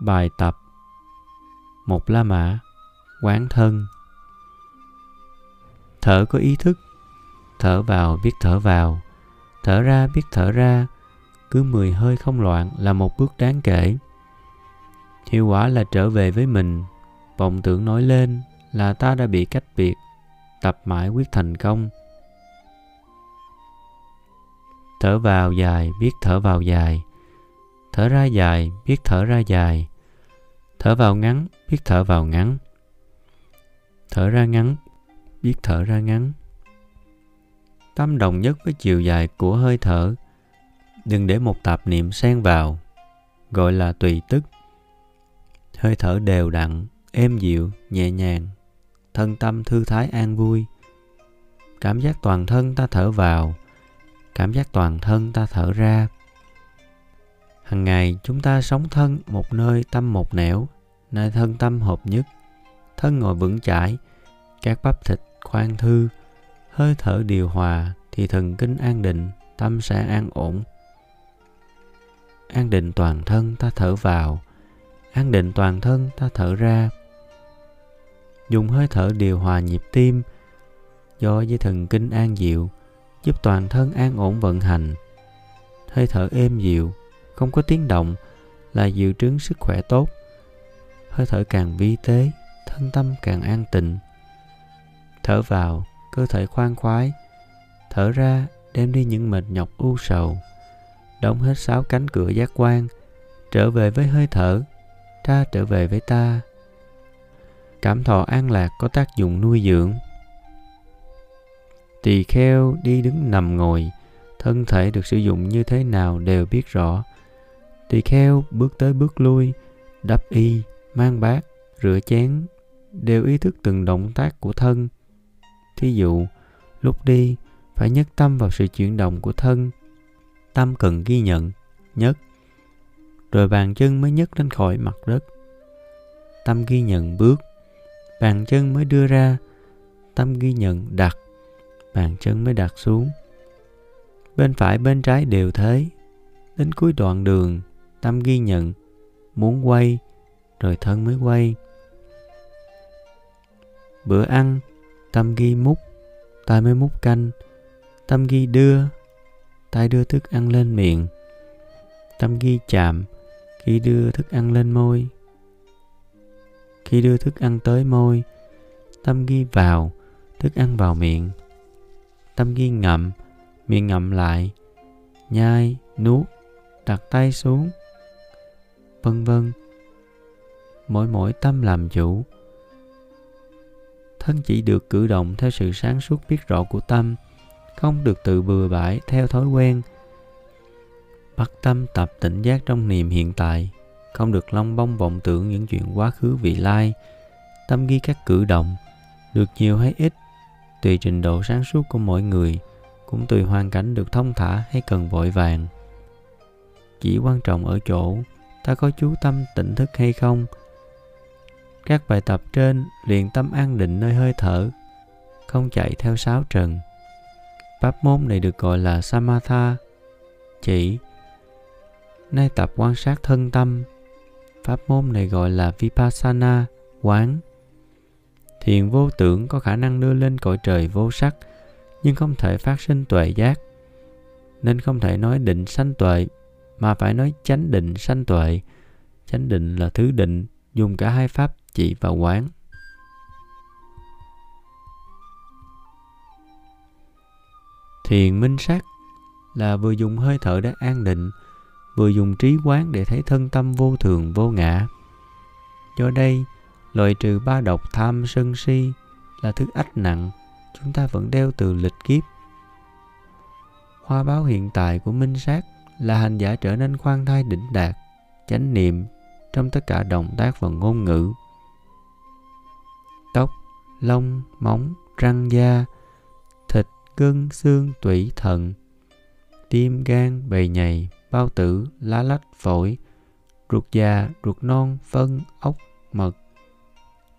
Bài tập Một la mã, Quán thân. Thở có ý thức, Thở vào biết thở vào. Thở ra biết thở ra, Cứ mười hơi không loạn là một bước đáng kể. Hiệu quả là trở về với mình. Vọng tưởng nói lên là ta đã bị cách biệt, tập mãi quyết thành công. Thở vào dài, biết thở vào dài thở ra dài, biết thở ra dài. Thở vào ngắn, biết thở vào ngắn. Thở ra ngắn, biết thở ra ngắn. Tâm đồng nhất với chiều dài của hơi thở. Đừng để một tạp niệm xen vào, gọi là tùy tức. Hơi thở đều đặn, êm dịu, nhẹ nhàng. Thân tâm thư thái an vui. Cảm giác toàn thân ta thở vào, cảm giác toàn thân ta thở ra hằng ngày, chúng ta sống thân, một nơi, tâm một nẻo, nơi thân tâm hợp nhất. Thân ngồi vững chãi, các bắp thịt khoan thư, hơi thở điều hòa thì thần kinh an định, tâm sẽ an ổn. An định toàn thân, ta thở vào. An định toàn thân, ta thở ra. Dùng hơi thở điều hòa nhịp tim, do dây thần kinh an dịu, giúp toàn thân an ổn vận hành. Hơi thở êm dịu không có tiếng động là dự trứng sức khỏe tốt. Hơi thở càng vi tế, thân tâm càng an tịnh. Thở vào, cơ thể khoan khoái, thở ra, đem đi những mệt nhọc u sầu. Đóng hết sáu cánh cửa giác quan, trở về với hơi thở ta trở về với ta. Cảm thọ an lạc có tác dụng nuôi dưỡng. Tỳ kheo đi đứng nằm ngồi, thân thể được sử dụng như thế nào đều biết rõ tỳ kheo bước tới bước lui, đắp y, mang bát, rửa chén, đều ý thức từng động tác của thân. Thí dụ, lúc đi, phải nhất tâm vào sự chuyển động của thân. Tâm cần ghi nhận nhất rồi bàn chân mới nhấc lên khỏi mặt đất. Tâm ghi nhận bước. Bàn chân mới đưa ra. Tâm ghi nhận đặt. Bàn chân mới đặt xuống. Bên phải, bên trái đều thế. Đến cuối đoạn đường tâm ghi nhận, muốn quay, rồi thân mới quay. Bữa ăn, tâm ghi múc tay mới múc canh. Tâm ghi đưa tay đưa thức ăn lên miệng. Tâm ghi chạm, khi đưa thức ăn lên môi. Khi đưa thức ăn tới môi, tâm ghi vào, thức ăn vào miệng. Tâm ghi ngậm, miệng ngậm lại. Nhai, nuốt, đặt tay xuống vân vân. Mỗi mỗi tâm làm chủ. Thân chỉ được cử động theo sự sáng suốt biết rõ của tâm, không được tự bừa bãi theo thói quen. Bắt tâm tập tỉnh giác trong niềm hiện tại, không được long bông vọng tưởng những chuyện quá khứ vị lai. Tâm ghi các cử động, được nhiều hay ít, tùy trình độ sáng suốt của mỗi người, cũng tùy hoàn cảnh được thông thả hay cần vội vàng. Chỉ quan trọng ở chỗ ta có chú tâm tỉnh thức hay không? Các bài tập trên luyện tâm an định nơi hơi thở, không chạy theo sáo trần. Pháp môn này được gọi là samatha. Chỉ, nay tập quan sát thân tâm. Pháp môn này gọi là vipassana, quán. Thiền vô tưởng có khả năng đưa lên cõi trời vô sắc, nhưng không thể phát sinh tuệ giác, nên không thể nói định sanh tuệ mà phải nói chánh định sanh tuệ. Chánh định là thứ định, dùng cả hai pháp chỉ và quán. Thiền minh sát là vừa dùng hơi thở để an định, vừa dùng trí quán để thấy thân tâm vô thường, vô ngã. Do đây, loại trừ ba độc tham sân si là thứ ách nặng, chúng ta vẫn đeo từ lịch kiếp. Hoa báo hiện tại của minh sát là hành giả trở nên khoan thai đỉnh đạt, chánh niệm trong tất cả động tác và ngôn ngữ. Tóc, lông, móng, răng da, thịt, gân, xương, tủy thận, tim, gan bầy nhầy, bao tử, lá lách, phổi, ruột già, ruột non, phân, ốc, mật,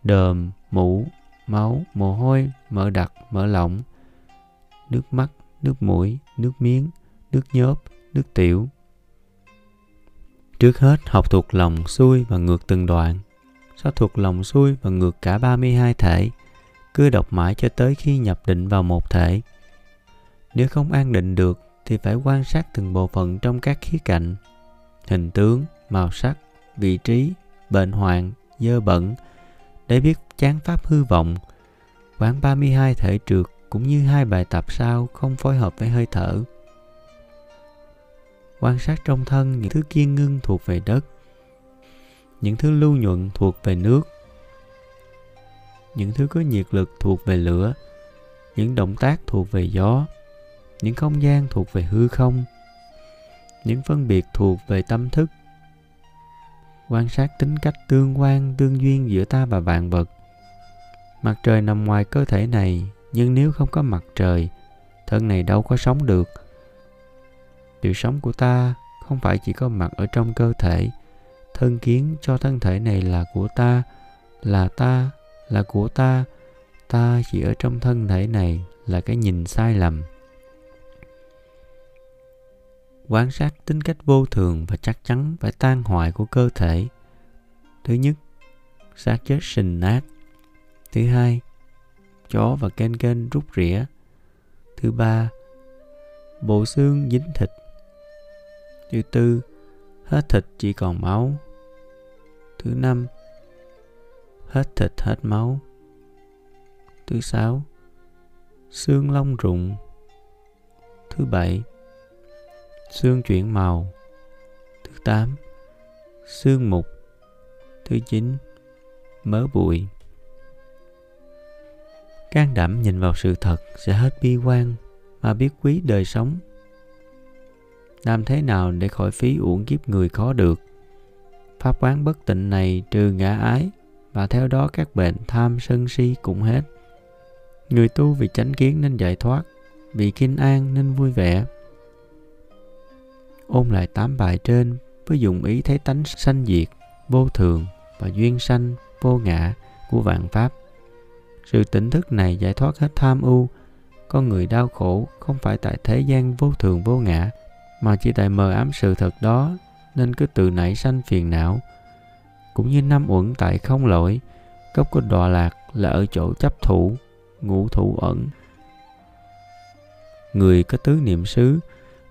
đờm, mũ, máu, mồ hôi, mỡ đặc, mỡ lỏng, nước mắt, nước mũi, nước miếng, nước nhớp nước tiểu Trước hết học thuộc lòng xuôi và ngược từng đoạn. Sau thuộc lòng xuôi và ngược cả 32 thể, cứ đọc mãi cho tới khi nhập định vào một thể. Nếu không an định được thì phải quan sát từng bộ phận trong các khía cạnh, hình tướng, màu sắc, vị trí, bệnh hoạn, dơ bẩn, để biết chán pháp hư vọng. Quán 32 thể trượt cũng như hai bài tập sau không phối hợp với hơi thở. Quan sát trong thân những thứ kiên ngưng thuộc về đất, những thứ lưu nhuận thuộc về nước, những thứ có nhiệt lực thuộc về lửa, những động tác thuộc về gió, những không gian thuộc về hư không, những phân biệt thuộc về tâm thức, quan sát tính cách tương quan tương duyên giữa ta và vạn vật. Mặt trời nằm ngoài cơ thể này nhưng nếu không có mặt trời thân này đâu có sống được sự sống của ta không phải chỉ có mặt ở trong cơ thể thân kiến cho thân thể này là của ta là ta là của ta ta chỉ ở trong thân thể này là cái nhìn sai lầm quan sát tính cách vô thường và chắc chắn phải tan hoại của cơ thể. Thứ nhất, xác chết sình nát. Thứ hai, chó và kênh kênh rút rỉa. Thứ ba, bộ xương dính thịt. Thứ tư, hết thịt chỉ còn máu. Thứ năm, hết thịt hết máu. Thứ sáu, xương lông rụng. Thứ bảy, xương chuyển màu thứ tám xương mục thứ chín mớ bụi can đảm nhìn vào sự thật sẽ hết bi quan mà biết quý đời sống làm thế nào để khỏi phí uổng kiếp người khó được? Pháp quán bất tịnh này trừ ngã ái và theo đó các bệnh tham sân si cũng hết. Người tu vì chánh kiến nên giải thoát vì kinh an nên vui vẻ. Ôn lại tám bài trên với dụng ý thấy tánh sanh diệt, vô thường và duyên sanh, vô ngã của vạn pháp. Sự tỉnh thức này giải thoát hết tham ưu, con người đau khổ không phải tại thế gian vô thường vô ngã, mà chỉ tại mờ ám sự thật đó nên cứ tự nảy sanh phiền não. Cũng như năm uẩn tại không lỗi, gốc của đọa lạc là ở chỗ chấp thủ, ngũ thủ ẩn. Người có tứ niệm xứ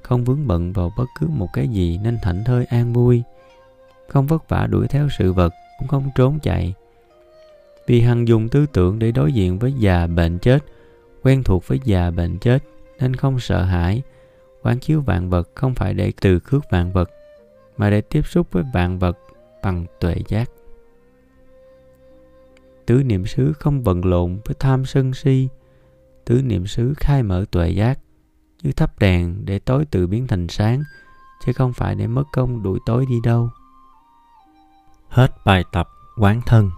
không vướng bận vào bất cứ một cái gì nên thảnh thơi an vui không vất vả đuổi theo sự vật cũng không trốn chạy vì hằng dùng tư tưởng để đối diện với già bệnh chết quen thuộc với già bệnh chết nên không sợ hãi quán chiếu vạn vật không phải để từ khước vạn vật, mà để tiếp xúc với vạn vật bằng tuệ giác. Tứ niệm xứ không bận lộn với tham sân si. Tứ niệm xứ khai mở tuệ giác như thắp đèn để tối tự biến thành sáng, chứ không phải để mất công đuổi tối đi đâu. Hết bài tập quán thân.